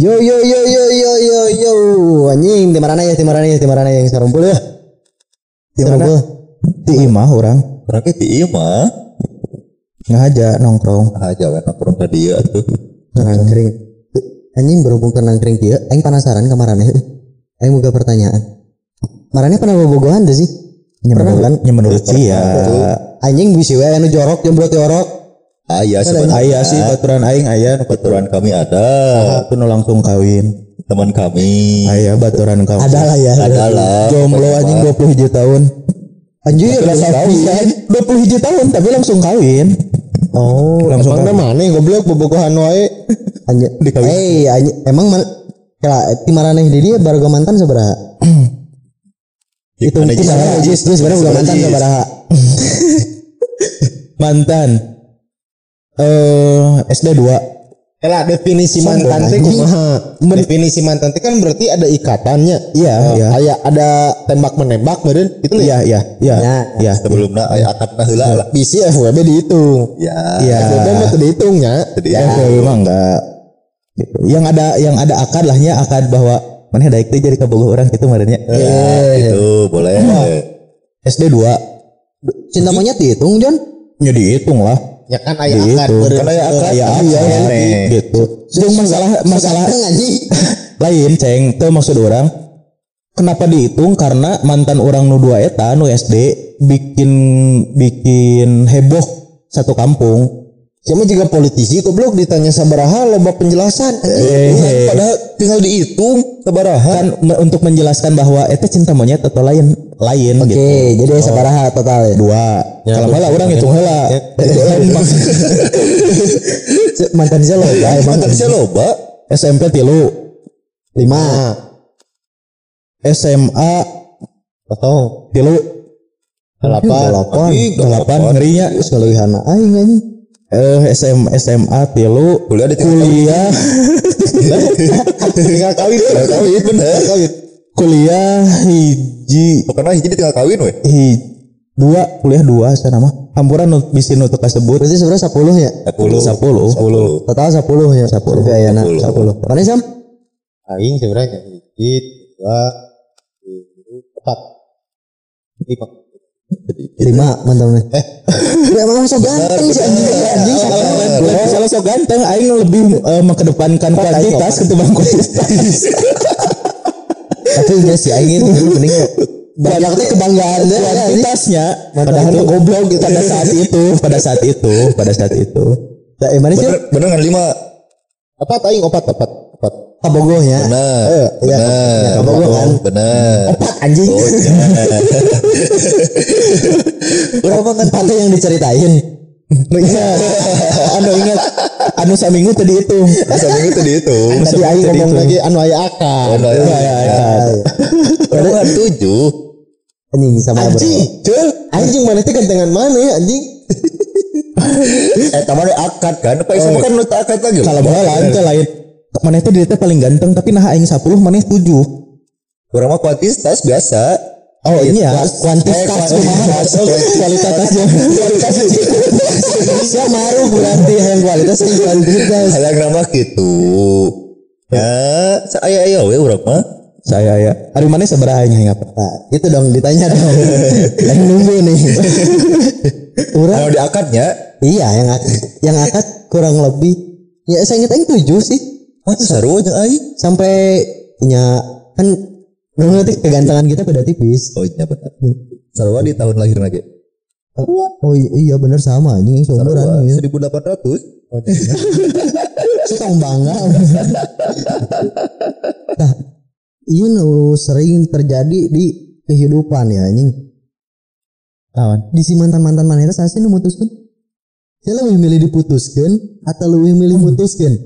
Yo yo yo yo yo yo yo anjing timarana ya timarana ya timarana yang sarumpul ya. Sarumpul. Di imah orang Orang di mah ngaja nongkrong. aja we nongkrong ka dieu atuh. Nangkring. Anjing berhubung ke nangkring dia, aing penasaran ke marane. Aing boga pertanyaan. Marane pernah bobogohan tuh sih? Ya, menurut, ya menurut sih ya. Anjing bisi we anu jorok jembrot jorok. Aya sebenarnya Ayah sih baturan aing ayah nu baturan kami ada Aku nu langsung kawin. teman kami Ayah baturan kawin. Ada lah ya. adalah Jomblo anjing 27 tahun. Anjir, Langsung kawin. 27 tahun tapi langsung kawin. Oh, Langsung kawin. mana goblok bobogohan wae. Anjir. Eh, anjir, emang man, kala ti marane di dia baru mantan sabaraha? Itu itu sebenarnya bukan mantan sabaraha. Mantan. Eh SD 2. Elah definisi mantan teh kumaha? Definisi mantan teh kan berarti ada ikatannya. Iya, iya. Aya ada tembak menembak meureun itu Iya, iya, iya. Ya. Iya. sebelumnya aya akadna heula lah Bisi FWB dihitung. ya Iya. FWB mah teu dihitungnya. Ya, memang enggak. Gitu. Yang ada yang ada akad lahnya akad bahwa mana daik teh jadi kabogoh orang gitu marahnya. ya gitu boleh SD 2 Cinta monyet dihitung, Jon. ya dihitung lah. Ya kan aya Gitu. akad meureun. Kan aya akad, aya iya, akad, iya. gitu. Jeung masalah masalah lain ceng teu maksud orang kenapa dihitung karena mantan orang nu dua eta nu SD bikin bikin heboh satu kampung Siapa juga politisi goblok ditanya sabaraha loba penjelasan. Eh, eh. padahal tinggal dihitung sabaraha. kan me- untuk menjelaskan bahwa itu cinta monyet atau lain lain Oke, gitu jadi sabaraha total ya. dua kalau heula orang hitung heula Mantan saya ya, emang Mantan bisa loba SMP tilu lima. SMA Atau tilu delapan. Delapan. delapan ngerinya Terus kalau Ihana aing anjing. Eh SM, SMA tilu kuliah di kuliah Tinggal kawin, tinggal kawin bener. Kawin. kuliah hiji pokoknya hiji tinggal kawin we hi, dua kuliah dua saya nama hampuran nu bisa nu teu kasebut Berarti sebenarnya 10 ya? 10 sepuluh sepuluh Total 10 ya. 10. Tapi ayana 10. Mana Sam? Aing sebenarnya hiji, dua, tiga, empat. Lima. 5 mantan Eh, emang so ganteng sih anjing. Kalau so ganteng, aing lebih eh, mengedepankan kuantitas ketimbang kualitas. Tapi enggak sih aing itu mending banyak teh kebanggaan deh. Kuantitasnya, Padahal mah goblok gitu. pada saat itu, pada saat itu, pada saat itu. Nah, eh, mana sih? bener bener kan lima Empat aing opat, opat, opat. Kabogohnya. bener iya, bener kabogoh kan. bener Opat anjing. oh iya Berapa kan pantai yang diceritain? Nu ingat, anu ingat, anu saminggu tadi itu. masa minggu tadi itu Tadi aing ngomong lagi anu aya akad. Oh, iya, iya, iya. Orang kan tujuh Anjing sama Anjing. Anjing mana teh gantengan mana ya anjing? eh taman akad kan apa isu kan lu tak akad lagi Kalau bola lain teh lain. Mana itu dia paling ganteng tapi nah aing 10 mana 7. orang mah kuantitas biasa Oh ini ya, kuantitas kumaha? kualitasnya. Indonesia maru berarti yang kualitas yang kuantitas. Halang nama gitu ya saya ayo we urang mah Saya ya. Hari mana seberapa aing apa? Nah, itu dong ditanya dong. yang nunggu nih. Kurang kalau di akadnya iya yang akad, yang akad kurang lebih ya saya ingat aing tujuh sih masa seru aja aing sampai nya kan nanti kegantengan kita beda tipis. oh iya benar sarwa di tahun lahir lagi Oh iya, iya bener sama anjing seumuran ya. seribu delapan ratus Suka bangga. nah, ini nu sering terjadi di kehidupan ya anjing. Naon? Di si mantan-mantan mana itu saya nu mutuskan. Saya lebih milih diputuskan atau lebih milih mutuskan?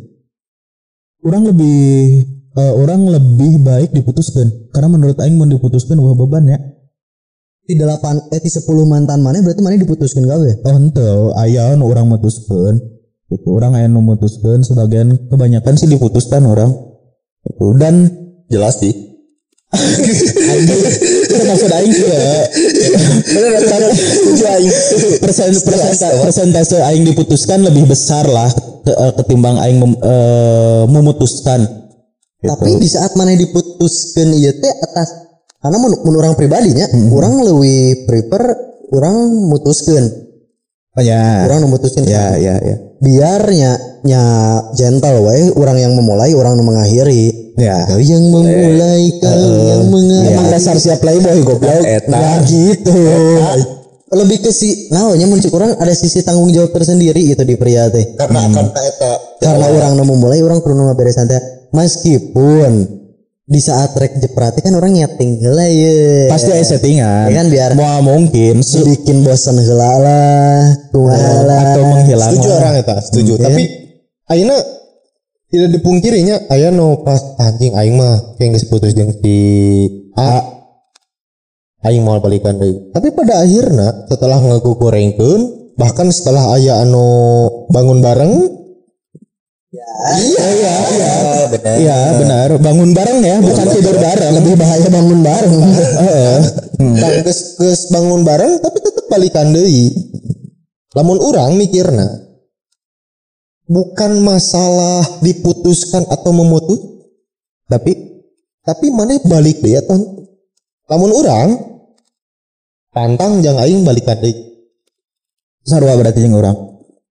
Orang lebih eh, orang lebih baik diputuskan karena menurut aing mau diputuskan wah beban ya. Di delapan eh di sepuluh mantan mana berarti mana diputuskan gawe? Oh ente, aya nu orang mutuskan. Gitu, orang aya nu mutuskan sebagian kebanyakan sih diputuskan orang. Itu dan jelas sih itu maksud aing juga. Persen persentase, persentase aing diputuskan lebih besar lah eh, ketimbang aing mem- eh, memutuskan. Tapi di saat mana diputuskan iya teh atas karena mun, mun orang pribadinya orang lebih prefer orang mutuskan Oh, ya. orang memutuskan. Ya, ya, ya. biarnya nya gentle wae orang yang memulai orang yang mengakhiri Ya. kau yang memulai kau yang mengakhiri Emang dasar siap playboy goblok. Eta. Ya gitu. lebih ke si naonnya muncul orang ada sisi tanggung jawab tersendiri gitu di pria teh karena karena eta karena orang nu memulai orang perlu beres santai meskipun di saat rek jeprati kan orang nyeting heula ye Pasti ada settingan. Ya kan, biar- mau mungkin bikin bosan lah kumaha lah atau menghilang. setuju orang eta setuju tapi ayeuna tidak dipungkirinya aya no pas anjing aing mah yang putus jeung si A aing mau balikan deui tapi pada akhirnya setelah ngegorengkeun bahkan setelah aya anu bangun bareng Iya, iya, iya. Benar Iya, benar. Bangun bareng ya, bukan tidur bareng. Lebih bahaya bangun bareng. Heeh. geus geus bangun bareng tapi tetep balikan deui lamun orang mikirna bukan masalah diputuskan atau memutus Tapi tapi mana balik deh ya ton lamun orang pantang jang aing balikan deui sarua berarti yang orang.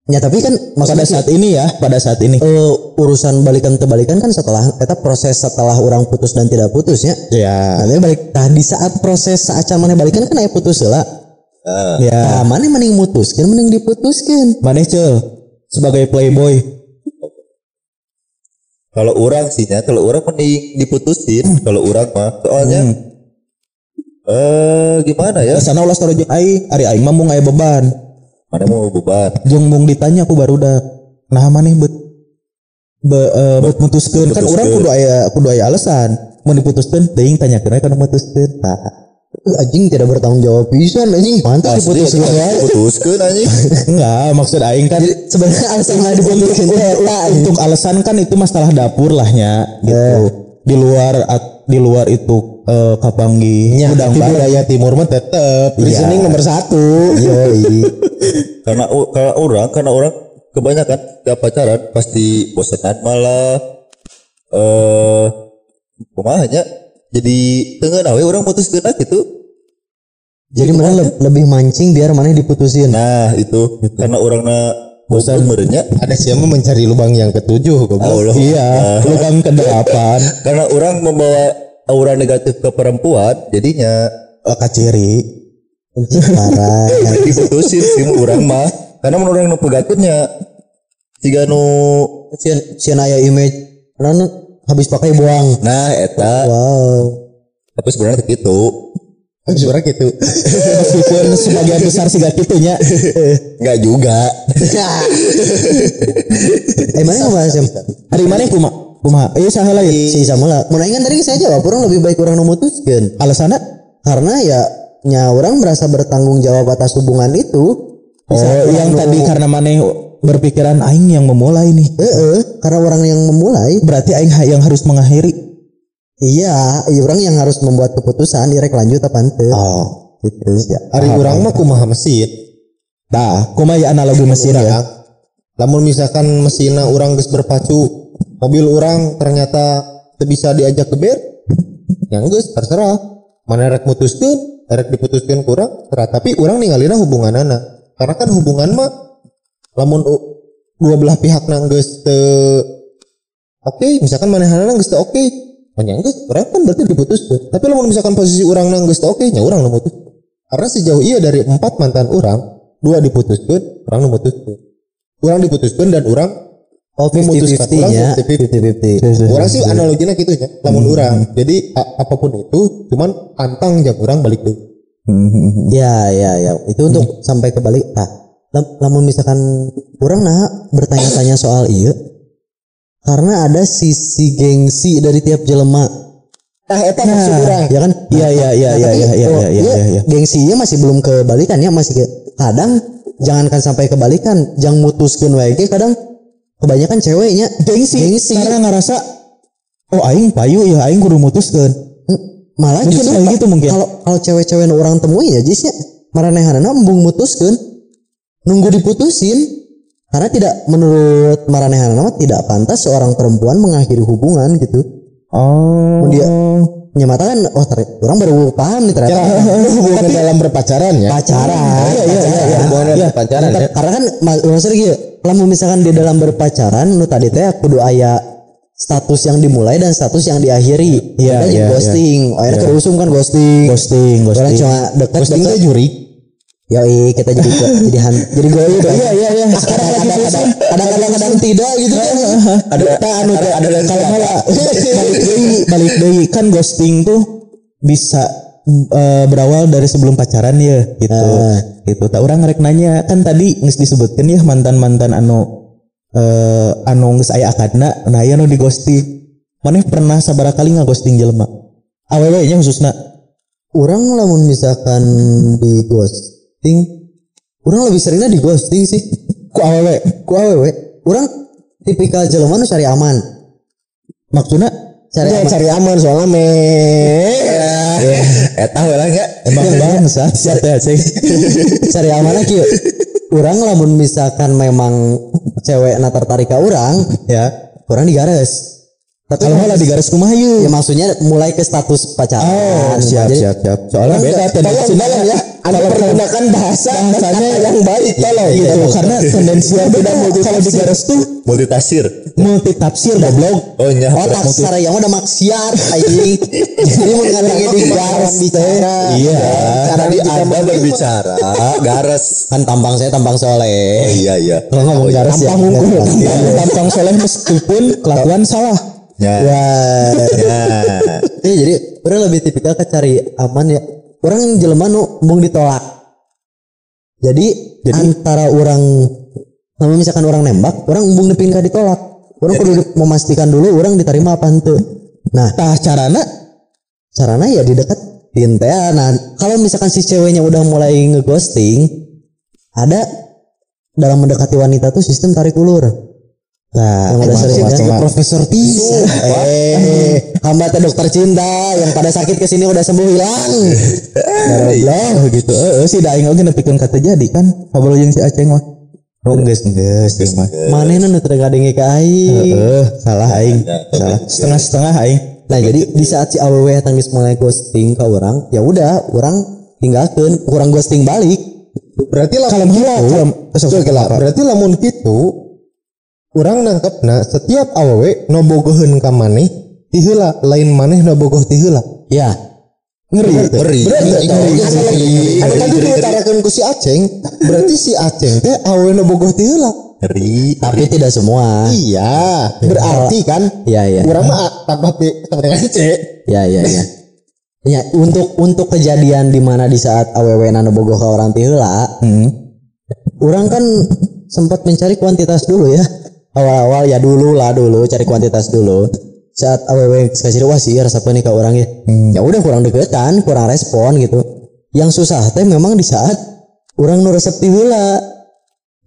ya tapi kan Pada saat ini ya, pada saat ini. eh, urusan balikan terbalikan kan setelah kita proses setelah orang putus dan tidak putusnya Ya. Nanti balik nah di saat proses saat mana balikan kan aya putus lah Ya. nah mana mending mutuskan mending diputuskan Maneh cel sebagai playboy. kalau orang sih nya kalau orang mending diputusin kalau orang mah soalnya eh gimana ya Sana ulah story jeung aing, ari aing mah mung aya beban. mana mau beban Jeung mung ditanya aku baru dah. Nah maneh bet be, eh, bet mutuskeun kan urang kudu aya kudu aya alasan. Mun diputuskeun teuing tanyakeun we kana mutuskeun. Tah. Anjing tidak bertanggung jawab. Pisan anjing. Pantas Asli, diputuskan wae putuskeun anjing. Enggak, maksud aing kan sebenarnya alasan mana diputuskan teh eta untuk alasan kan itu masalah dapur lahnya gitu. Di luar di luar itu eh, kapanggi nya udang bareng. budaya timur mah tetep. Reasoning nomor satu. Yoi. Karena kalau orang karena orang kebanyakan gak pacaran pasti bosanan malah. Eh kumahanya jadi tengah nawe orang putus kena gitu. Jadi mana le- lebih mancing biar mana diputusin? Nah itu. Karena orang na bosan merenya ada siapa mencari lubang yang ketujuh goblok? Allah. Iya, lubang kedelapan. karena orang membawa aura negatif ke perempuan jadinya Eh, kaciri. parah diputusin sih orang mah. Karena menurut orang nu pegatutnya jika nu sian sian aya image. Karena habis pakai buang nah eta wow tapi sebenarnya gitu Tapi sebenarnya gitu Meskipun sebagian besar sih gak gitunya. nggak juga eh mana ngebahas yang Hari mana kuma? Kuma? Iya salah lagi. si sama lah mau nanya tadi saya jawab orang lebih baik orang memutuskan Alasannya? karena ya nya orang merasa bertanggung jawab atas hubungan itu Oh, yang tadi karena maneh berpikiran aing yang memulai nih. eh eh, karena orang yang memulai Berarti aing yang harus mengakhiri. iya iya orang yang harus membuat keputusan direk lanjut apa ente Oh, gitu ya hari orang mah kumaha mesin Nah, kuma ya analogi mesin ya. Urang, Lamun misalkan mesinnya orang geus berpacu, mobil orang ternyata teu bisa diajak ke ber, yang geus terserah. Mana rek mutuskeun, rek diputuskeun kurang, terserah. Tapi orang ninggalina hubungan anak. Karena kan hubungan mah lamun u- dua belah pihak nang geus teu oke, misalkan manehana geus teu oke, Hanya geus orang kan berarti diputuskeun. Tapi lamun misalkan posisi orang nang geus teu oke, nya urang nu mutus. Karena sejauh iya dari empat mantan orang, dua diputuskan, orang memutuskan. Orang diputuskan dan orang oh memutuskan 50-50 orang nya 50-50. 50-50 Orang sih analoginya gitu ya, lamun orang. Jadi a- apa pun itu, cuman antang jam orang balik deh. Ya, ya, ya. Itu untuk sampai ke balik. Nah, lam- lamun misalkan orang nah bertanya-tanya soal iya, karena ada sisi gengsi dari tiap jelema. Nah, eta maksud orang. Ya kan? Iya iya iya iya Tapi, iya iya oh, iya iya iya, iya. Gengsinya masih belum kebalikan ya, masih ke kadang jangankan sampai kebalikan, jangan mutuskeun wae ge kadang kebanyakan ceweknya Gengsi, gengsi. karena ngerasa oh aing payu ya aing kudu mutuskeun. Malah Mungkin justru gitu mungkin. Kalau kalau cewek-cewek orang temui ya jis ya maranehanana embung mutuskeun nunggu diputusin. Karena tidak menurut maranehanana mah tidak pantas seorang perempuan mengakhiri hubungan gitu. Oh. dia nyamata kan oh ter, orang baru paham nih ternyata. Hubungan dalam berpacaran ya? Pacaran. Iya iya iya. Hubungan dalam berpacaran ya. karena kan ma- maksudnya gitu lamun misalkan dia dalam berpacaran nu tadi teh kudu aya status yang dimulai dan status yang diakhiri. Iya, Kan iya, ghosting. Akhirnya kerusum kan ghosting. Ghosting, orang ghosting. cuma dekat ghosting dekat teh juri Yoi, kita jadi jadi han, jadi goib. Iya iya iya. Sekarang lagi Kadang-kadang kadang-kadang kadang tidak gitu kan. ada anu ada, ada kalau malah balik deui balik deui. Kan ghosting tuh bisa eh, berawal dari sebelum pacaran ya gitu. Ah. gitu. Tak orang ngerek nanya kan tadi geus disebutkan ya mantan mantan anu eh anu geus aya akadna nah aya nu di ghosting maneh pernah sabaraha kali ghosting jelema? Awewe nya khususna. Orang lamun misalkan di ghosting, orang lebih seringnya di ghosting sih. ku awewe Ku awewe, orang tipikal jelema nu cari aman. maksudna Cari Cari, aman. cari aman soalnya me Eta heula nya. emang bangsa ya cing cari aman lagi yuk. Orang lamun misalkan memang cewek na tertarik ke orang, ya orang digares. Tapi kalau malah di garis kumaha ya yuk maksudnya mulai ke status pacaran. Oh, siap, Jadi, siap, siap. Soalnya beda tolong ya anda pergunakan bahasa bahasanya yang baik tolong gitu. Karena tendensi yang beda kalau di garis tuh Multitafsir. multi tafsir goblok. Oh nya. Oh, tak secara yang udah maksiat anjing. Jadi mengatakan di garis bicara. Iya. Karena di Anda berbicara gares. Kan tampang saya tampang Oh soleh. iya iya. Kalau ngomong garis ya. Tampang soleh meskipun kelakuan salah. Ya. Ya. Iya jadi orang lebih tipikal ke cari aman ya. Orang jelema nu mung ditolak. Jadi, antara orang kalau misalkan orang nembak, orang mung nepin ka ditolak. Orang kudu memastikan dulu orang diterima apa henteu. Nah, Tah carana caranya ya di dekat teh. Nah, kalau misalkan si ceweknya udah mulai ngeghosting, ada dalam mendekati wanita tuh sistem tarik ulur. Nah, yang kan cuma- profesor Tisa. Eh, hamba teh dokter cinta yang pada sakit ke sini udah sembuh hilang. Goblok gitu. Heeh si da aing oge nepikeun kata jadi kan. Ngobrol jeung si Aceng mah. Oh, geus geus geus mah. Manehna nu teu gadenge ka aing. Heeh, salah aing. Salah. Setengah-setengah aing. Nah, jadi di saat si awewe tang geus mulai ghosting ke orang, ya udah, orang tinggalkeun, orang ghosting balik. berarti lah Kalau berarti lamun gitu orang nangkep nah setiap awewe nobogoheun ka maneh ti heula lain maneh nobogoh ti heula Ya, Ngeri. Ngeri. Ngeri. ngeri, Ngeri. ngeri. Tadi Ngeri. diutarakeun ku si Aceng berarti si Aceng teh awewe nobogoh ti heula Ngeri. tapi tidak semua. iya berarti kan Ya, ya. urang mah tambah P dengan C Ya, ya, ya. Ya, untuk untuk kejadian di mana di saat awewe nano bogoh ke orang tiheula, orang kan sempat mencari kuantitas dulu ya. Awal-awal ya dulu lah dulu cari kuantitas dulu. Saat awewe kasih wah sih rasa nih ke orang ya. Ya udah kurang deketan, kurang respon gitu. Yang susah teh memang di saat orang nu resep tiheula.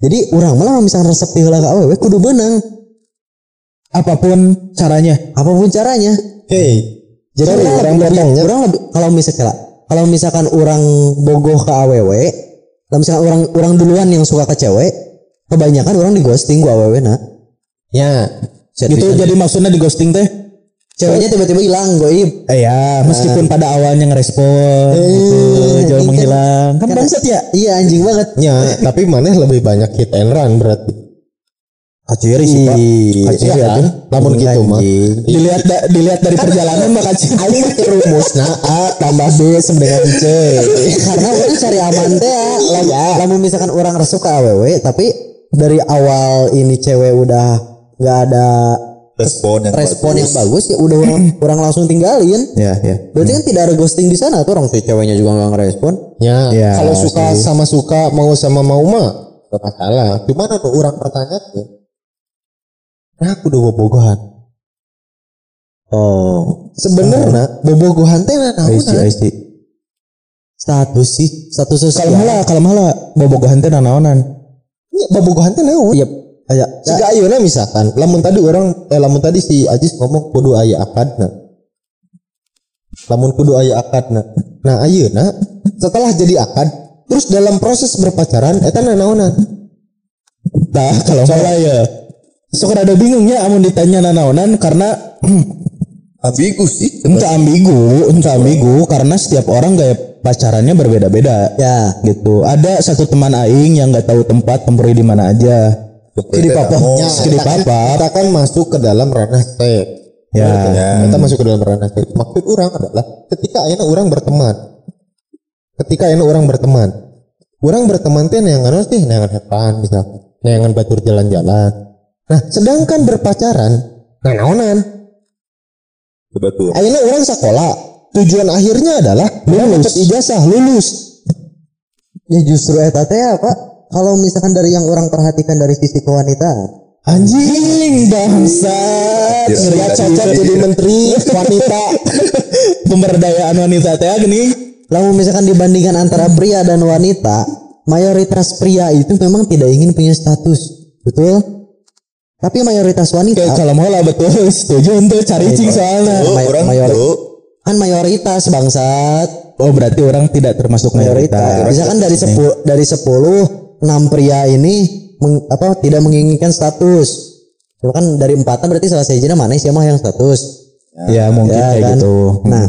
Jadi orang malah misalkan resep tiheula ke awewe kudu benang apa pun caranya. apa pun caranya. hei Jadi Sorry, orang, orang lebih, potongnya. orang lebih kalau misalkan kalau misalkan orang bogoh ke aww, kalau misalkan orang orang duluan yang suka ke cewek, kebanyakan orang di ghosting gua aww nah. Ya Gitu jadi maksudnya di ghosting teh Ceweknya tiba-tiba hilang goib. Eh ya, meskipun pada awalnya ngerespon, gitu, jauh kan- menghilang, kan kan- bangsat ya. Iya anjing banget. ya tapi maneh lebih banyak hit and run berarti Kaciri sih pak. Kaciri ya kan namun gitu mah Dilihat da- dilihat dari perjalanan mah kaciri. Aing teu rumusna A tambah B sama dengan C. Karena orang cari aman teh ya. Lamun misalkan orang resep ke aww, tapi dari awal ini cewek udah nggak ada Respon yang respon bagus. yang bagus ya udah orang, orang langsung tinggalin. Ya ya. Berarti kan tidak ada ghosting di sana tuh orang si ceweknya juga nggak ngerespon. Ya, Ya, kalau suka sama suka, mau sama mau mah gak masalah. Cuman anu orang bertanya tuh, nah aku udah bobogohan. Oh, Sebenarnya bobogohan teh I naon? status sih, status sosial. Kalau malah, kalau malah bobogohan teh nanaonan. Ya, bobogohan teh naon? Iya, kayak Jika ayeuna misalkan, lamun tadi orang, eh lamun tadi si Ajis ngomong kudu aya akadna. Lamun kudu aya akadna. Nah ayeuna setelah jadi akad, terus dalam proses berpacaran, eta naonan. Nah, kalau malah ya. Sok rada bingung ya amun ditanya nanaonan karena ambigu sih Entah ambigu, entah ambigu karena setiap orang gaya pacarannya berbeda-beda. Ya. Gitu. Ada satu teman aing yang nggak tahu tempat temporary di mana aja. Jadi papa, Ya, jadi kita, kan- kita kan masuk ke dalam ranah seks. Ya. Kita masuk ke dalam ranah seks. Maksud orang adalah ketika ayeuna orang berteman. Ketika ayeuna orang berteman. Orang berteman teh neangan sih neangan hepan misalkan. Neangan batur jalan-jalan. Nah, sedangkan berpacaran nah naonan. betul Ayeuna orang sekolah. Tujuan akhirnya adalah lulus ijazah, lulus. Ya justru eta teh apa? Kalau misalkan dari yang orang perhatikan dari sisi kewanitaan, Anjing bangsat. Ya, Ngeri ya, cocok ya, jadi ya. menteri wanita. Pemberdayaan wanita teh gini. lalu misalkan dibandingkan antara pria dan wanita, mayoritas pria itu memang tidak ingin punya status, betul? Tapi mayoritas wanita Kayak kalau mau lah betul setuju untuk cari cing soalnya. oh, may- orang mayor- kan mayoritas bangsat, Oh berarti orang tidak termasuk mayoritas. mayoritas. Misalkan dari 10 dari 10 6 pria ini meng- apa tidak menginginkan status. Itu kan dari empatan berarti salah satunya mana sih mah yang status. Ya mungkin Ya, kayak kan? gitu. Nah,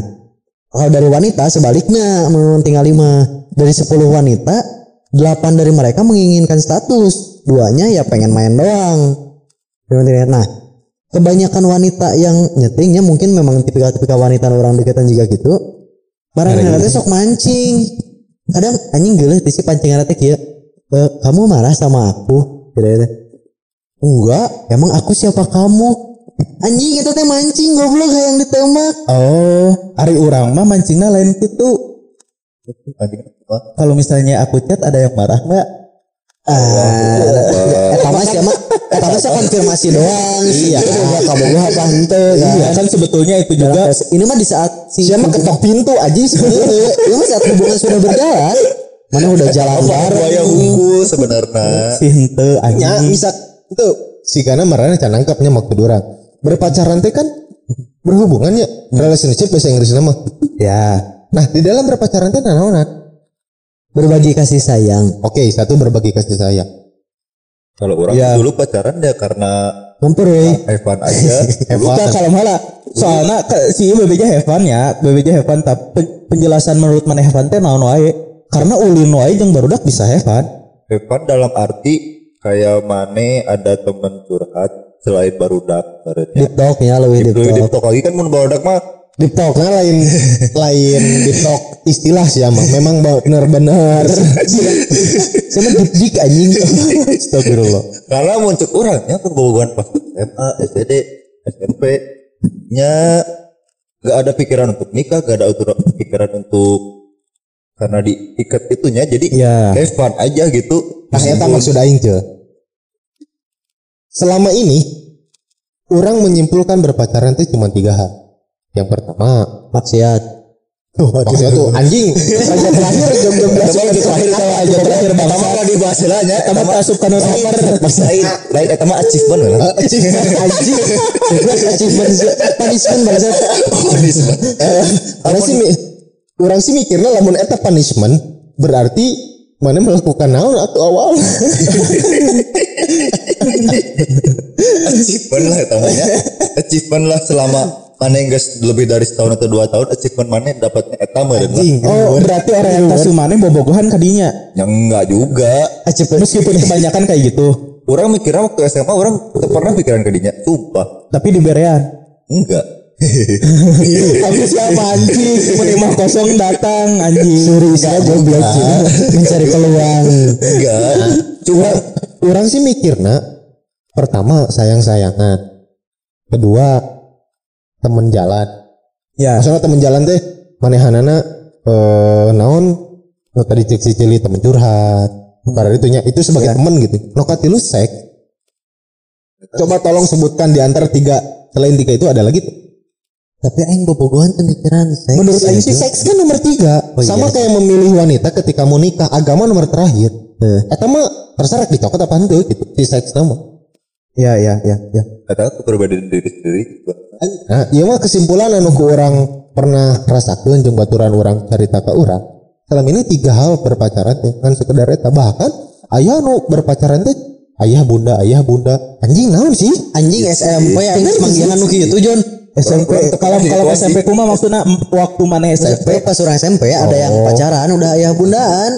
kalau dari wanita sebaliknya tinggal lima dari 10 wanita, 8 dari mereka menginginkan status, duanya ya pengen main doang. Nah, kebanyakan wanita yang nyetingnya mungkin memang tipikal-tipikal wanita orang dekatan juga gitu. Barang nanti sok mancing. Kadang anjing geuleuh teh si pancingan teh kieu. "Eh, kamu marah sama aku? Gitu, Enggak, emang aku siapa kamu? Anjing itu teh mancing goblok yang ditembak. Oh, hari orang mah mancingnya lain gitu. Kalau misalnya aku chat ada yang marah nggak? Ah, eta mah sih mah eta mah sih konfirmasi doang ya. Udah kamu gua apa henteu Iya kan. kan sebetulnya itu juga ini mah di saat si Siapa ketok pintu aja sebenarnya. ini saat hubungan sudah berjalan. Mana udah jalan bareng. yang unggul sebenarnya si hente Ya, anjing. bisa itu si karena marahnya can nangkapnya maksud orang. Berpacaran teh kan berhubungannya relationship bahasa Inggris nama. Ya, Nah, di dalam berpacaran teh nanaonan? Berbagi kasih sayang. Oke, satu berbagi kasih sayang. kalau orang Ya. dulu pacaran ya karena Memperoi. Evan aja Bukan kalau malah soalnya ke- si BBJ Heaven ya, BBJ Heaven tapi penjelasan menurut mana Heaven teh naon wae. Karena ulin wae jeung barudak bisa Heaven. Evan dalam arti kayak mana ada temen curhat selain barudak barunya Deep talk ya lebih Deep deep deep talk. talk lagi kan mun barudak mah Deep talk nah lain lain deep talk istilah sih ya mah. Memang benar-benar Sama deep dik anjing. Astagfirullah. karena muncul orangnya perbohongan pas SMA SD SMP nya gak ada pikiran untuk nikah gak ada pikiran untuk karena diikat itunya jadi Ya. have fun aja gitu Nah, eta maksud aing ce. Selama ini orang menyimpulkan berpacaran itu cuma tiga hal. Yang pertama, Maksiat. maksudnya tuh anjing raja terakhir jam jam belas Raja terakhir kalau aja terakhir. Pertama kali dibahas Eta mah asup kana nomor. lain lain eta mah achievement lah Achievement anjing. Achievement punishment bangsa. orang sih mi- orang sih mikirnya lamun eta punishment berarti mana melakukan naon atau awal. Achievement lah eta mah nya. achievement lah selama mana yang guys lebih dari setahun atau dua tahun achievement mana yang dapatnya eta meureun Oh, berarti orientasi mana bobogohan kadinya. yang enggak juga. Meskipun kebanyakan kayak gitu, orang mikirnya waktu SMA orang pernah pikiran ke dinya. Sumpah. Tapi di berean. enggak Aku siapa anjing? Menerima kosong datang anjing. Suri istilah goblok ya. Mencari peluang. enggak. Cuma orang sih mikirnya pertama sayang sayangan kedua temen jalan. Ya, maksudnya temen jalan teh manehanana eh naon? No tadi cek si cili temen curhat. Karena itu nya itu sebagai temen gitu. No katilu sek. Coba tolong sebutkan di antara tiga selain tiga itu ada lagi tuh. Tapi aing bobogohan pemikiran seks. menurut Aing sih seks kan nomor tiga Oh, sama iya. kayak memilih wanita ketika mau nikah agama nomor terakhir Eh. Eta mah terserah dicokot apa henteu gitu si seks nama ya, ya, ya, ya. kata aku kepribadian diri sendiri Nah, iya mah kesimpulan anu ku orang pernah rasakeun jeung baturan orang cerita ke orang. Selama ini tiga hal berpacaran teh kan sekedar eta bahkan ayah nu berpacaran teh ayah bunda ayah bunda anjing naon sih Anjing SMP aing manggihan nu kieu Jon. SMP kalau kalau. SMP kuma maksudnya waktu mana SMP pas orang SMP ada yang Oh. pacaran udah ayah bundaan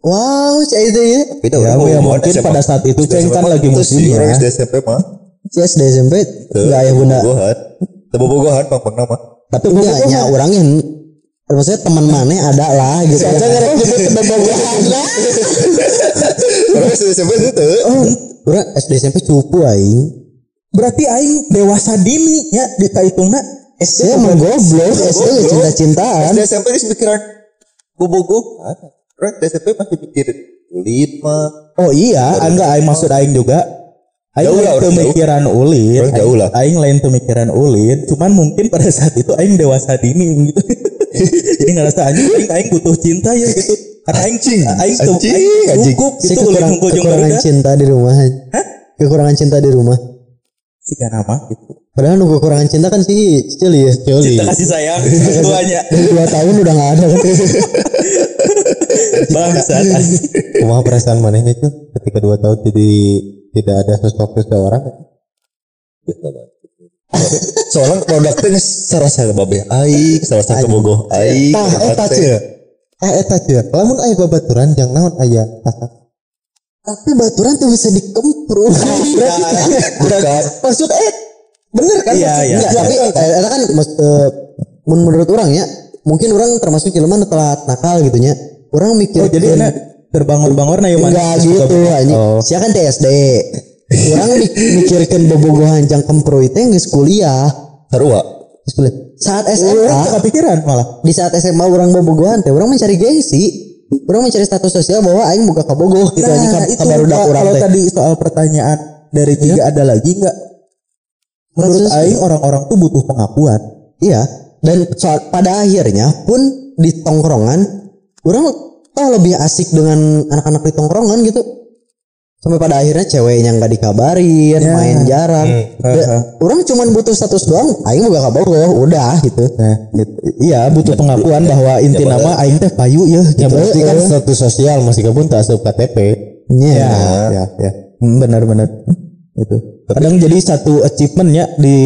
wow cek itu ya Beda Ya, ya, mungkin SMA. pada saat itu Ceng kan lagi itu musimnya. SD SMP mah si SD SMP nggak ayah bunda bobogohan bobogohan pang pang nama tapi enggak nya orang yang maksudnya teman mana ada lah gitu Saya ngerek nyebut kebobogohan lah. orang SD SMP itu tuh oh orang SD SMP cupu aing Berarti aing dewasa dini ya di kaitungna SD emang goblok. SD ya cinta-cintaan. SD SMP ini pikiran orang SD SMP masih mikir kulit mah. Oh iya, enggak aing maksud aing juga. Aing Jauh lain pemikiran ulin. Orang jauh lah. Aing lain pemikiran ulin, cuman mungkin pada saat itu aing dewasa dini gitu. Jadi ngerasa anjing aing aing butuh cinta ya gitu. Karena aing Anjing, aing tuh aing cukup gitu kekurangan cinta di rumah kekurangan cinta di rumah Siga nama gitu. padahal nunggu kekurangan cinta kan si Cili ya. Cinta kasih sayang. Keduanya. dari dua tahun udah nggak ada. Kan Bangsat. Kumaha perasaan manehnya itu ketika dua tahun jadi tidak ada sosok seseorang. Soalnya produknya salah satu babe aing salah satu bogoh aing tah eta cie. Tah eta cie. Lamun aya babaturan yang naon aya pasak tapi baturan tuh bisa dikemprut bukan. maksud eh bener kan? Iya, iya. tapi eh, eta kan men- menurut orang ya mungkin orang termasuk jelema telat nakal gitu nya orang mikir Oh jadi enak terbangun-bangun na yang enggak gitu anjing. Oh. sia kan TSD orang mik- mikirkan bobogohan jang kempro itu geus kuliah Geus kuliah. saat SMA kepikiran malah. di saat SMA orang bobogohan teh orang mencari gengsi orang mencari status sosial bahwa aing buka kabogoh gitu anjing Nah, ka- itu Pak, urang kalau teh tadi soal pertanyaan dari tiga ada lagi nggak? Menurut Maksudnya- Aing orang-orang tuh butuh pengakuan. Iya, dan soal, pada akhirnya pun di tongkrongan orang oh lebih asik dengan anak-anak di tongkrongan gitu. Sampai pada akhirnya ceweknya nggak dikabarin, Ya. main jarang. Da- orang cuman butuh status doang, aing boga kabogoh, udah gitu. Nah, gitu. iya butuh pengakuan bahwa inti nama Aing teh payu ya. ya Gitu. berarti kan status sosial masih kabun tak asup KTP Nya. Ya, ya, ya. Hmm, Benar-benar itu. Kadang jadi satu achievementnya di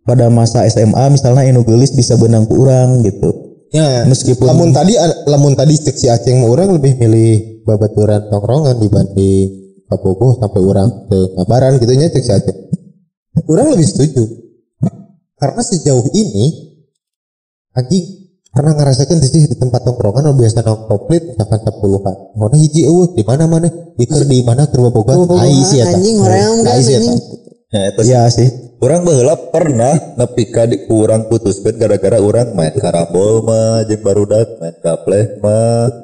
pada masa SMA misalnya Inu Gelis bisa benang ku urang gitu. ya Meskipun- lamun tadi lamun tadi cek si Aceng mah orang lebih milih babaturan tongkrongan dibanding kabogoh sampai orang ke ngabaran gitu nya cek Aceng orang lebih setuju. Karena sejauh ini anjing pernah ngerasakan di sih di tempat tongkrongan anu biasa nongkrong komplit misalkan sepuluhan. Mana hiji eueuh di mana mana? Iker di mana bobogan Bobogohan, ai sih eta anjing, hoream kan, ai sih eta anjing. ya Iya sih. orang baheula pernah nepi ka di kurang putuskeun gara-gara orang main karambol mah jeung barudak main gapleh mah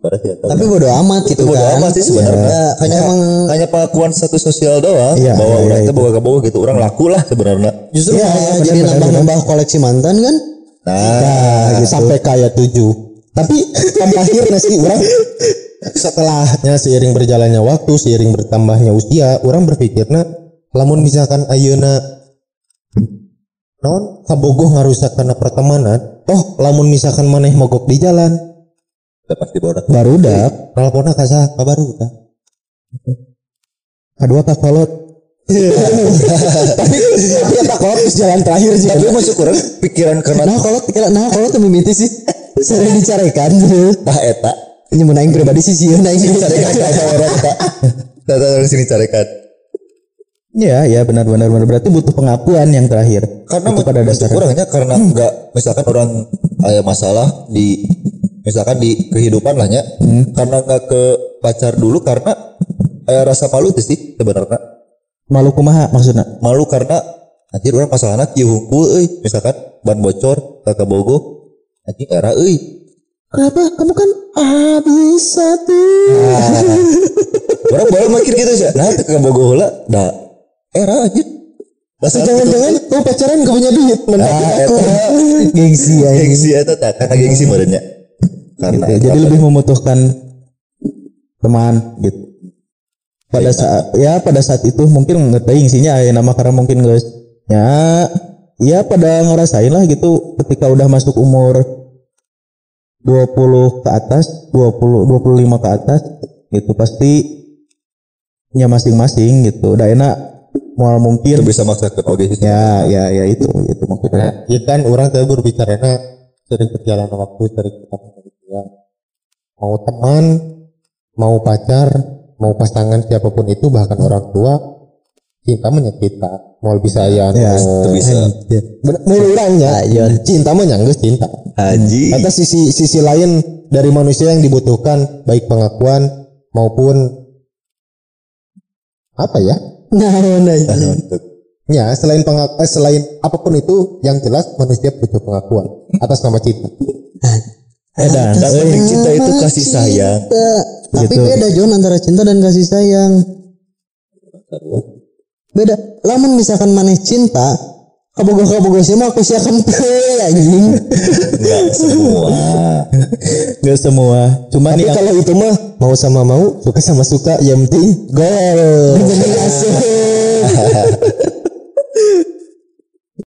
Eta. Tapi bodo amat gitu bodo kan. amat sih sebenarnya Ya, hanya emang hanya pengakuan satu sosial doang Iya, bahwa iya, orang iya, itu boga boga gitu orang laku lah sebenarnya justru Iya, malah benar, jadi nambah-nambah koleksi mantan kan. nah Nah, gitu. sampai kayak tujuh. Tapi sampai akhirnya sih orang setelahnya seiring berjalannya waktu, seiring bertambahnya usia, orang berpikirnya lamun misalkan ayeuna non kabogoh ngarusak karena pertemanan, toh lamun misalkan maneh mogok di jalan, udah pasti borak Barudak, nelponna ka saha ka barudak. kedua Kak Kolot. Tapi ya tak kalau jalan terakhir sih. tapi masuk orang pikiran karena Nah kalau kira nah kalau tuh mimiti sih sering dicarikan tuh. tah eta Ini mau naik pribadi sih sih naik carikan ka orang tak tak dari sini carikan Iya, ya benar-benar benar. Berarti butuh pengakuan yang terakhir. karena itu pada dasarnya. orangnya karena enggak misalkan orang ada masalah di misalkan di kehidupan lah nya. Karena enggak ke pacar dulu karena ada rasa malu tuh sih sebenarnya. Malu kumaha maksudnya? malu karena anjir orang masalahnya kieu hungkul euy. Misalkan ban bocor kakak bogo anjing era euy. Kenapa? Kamu kan ah bisa tuh. orang boleh mikir gitu sih nah kakak bogo heula da era anjir. Masa Jangan-jangan kau pacaran gak punya duit, Nah, eta. Gengsi ya. gengsi. Eta tak karena gengsi merenya karena Gitu. Jadi lebih membutuhkan teman gitu. Pada saat ya pada saat itu mungkin ngeteuing sihnya aya nama karena mungkin guys ya ya pada ngerasain lah gitu ketika udah masuk umur 20 ke atas 20 25 ke atas gitu pasti ya masing-masing gitu udah enak mau mungkin Itu bisa maksakan oke sih. ya ya ya itu itu maksudnya Nah, ya kan orang tadi berbicara sering berjalan waktu sering ketemu ya. Mau teman, mau pacar, mau pasangan siapa pun itu bahkan orang tua cinta menyakita mau lebih sayang Ya, mau bisa. Mau orangnya cinta mah nyanggeus cinta Haji. Kata sisi sisi lain dari manusia yang dibutuhkan baik pengakuan maupun apa ya? Nah, nah, Ya selain pengak eh, selain apa pun itu yang jelas manusia butuh pengakuan atas nama cinta. Edan Dan penting cinta itu kasih sayang. Cinta. Tapi Gitu. beda John antara cinta dan kasih sayang. Beda. Lamun misalkan maneh cinta, kabogoh kabogoh sih mah aku siakan teh anjing. Enggak semua. nggak semua cuman Tapi yang kalau itu mah mau sama mau, suka sama suka, yang penting gol.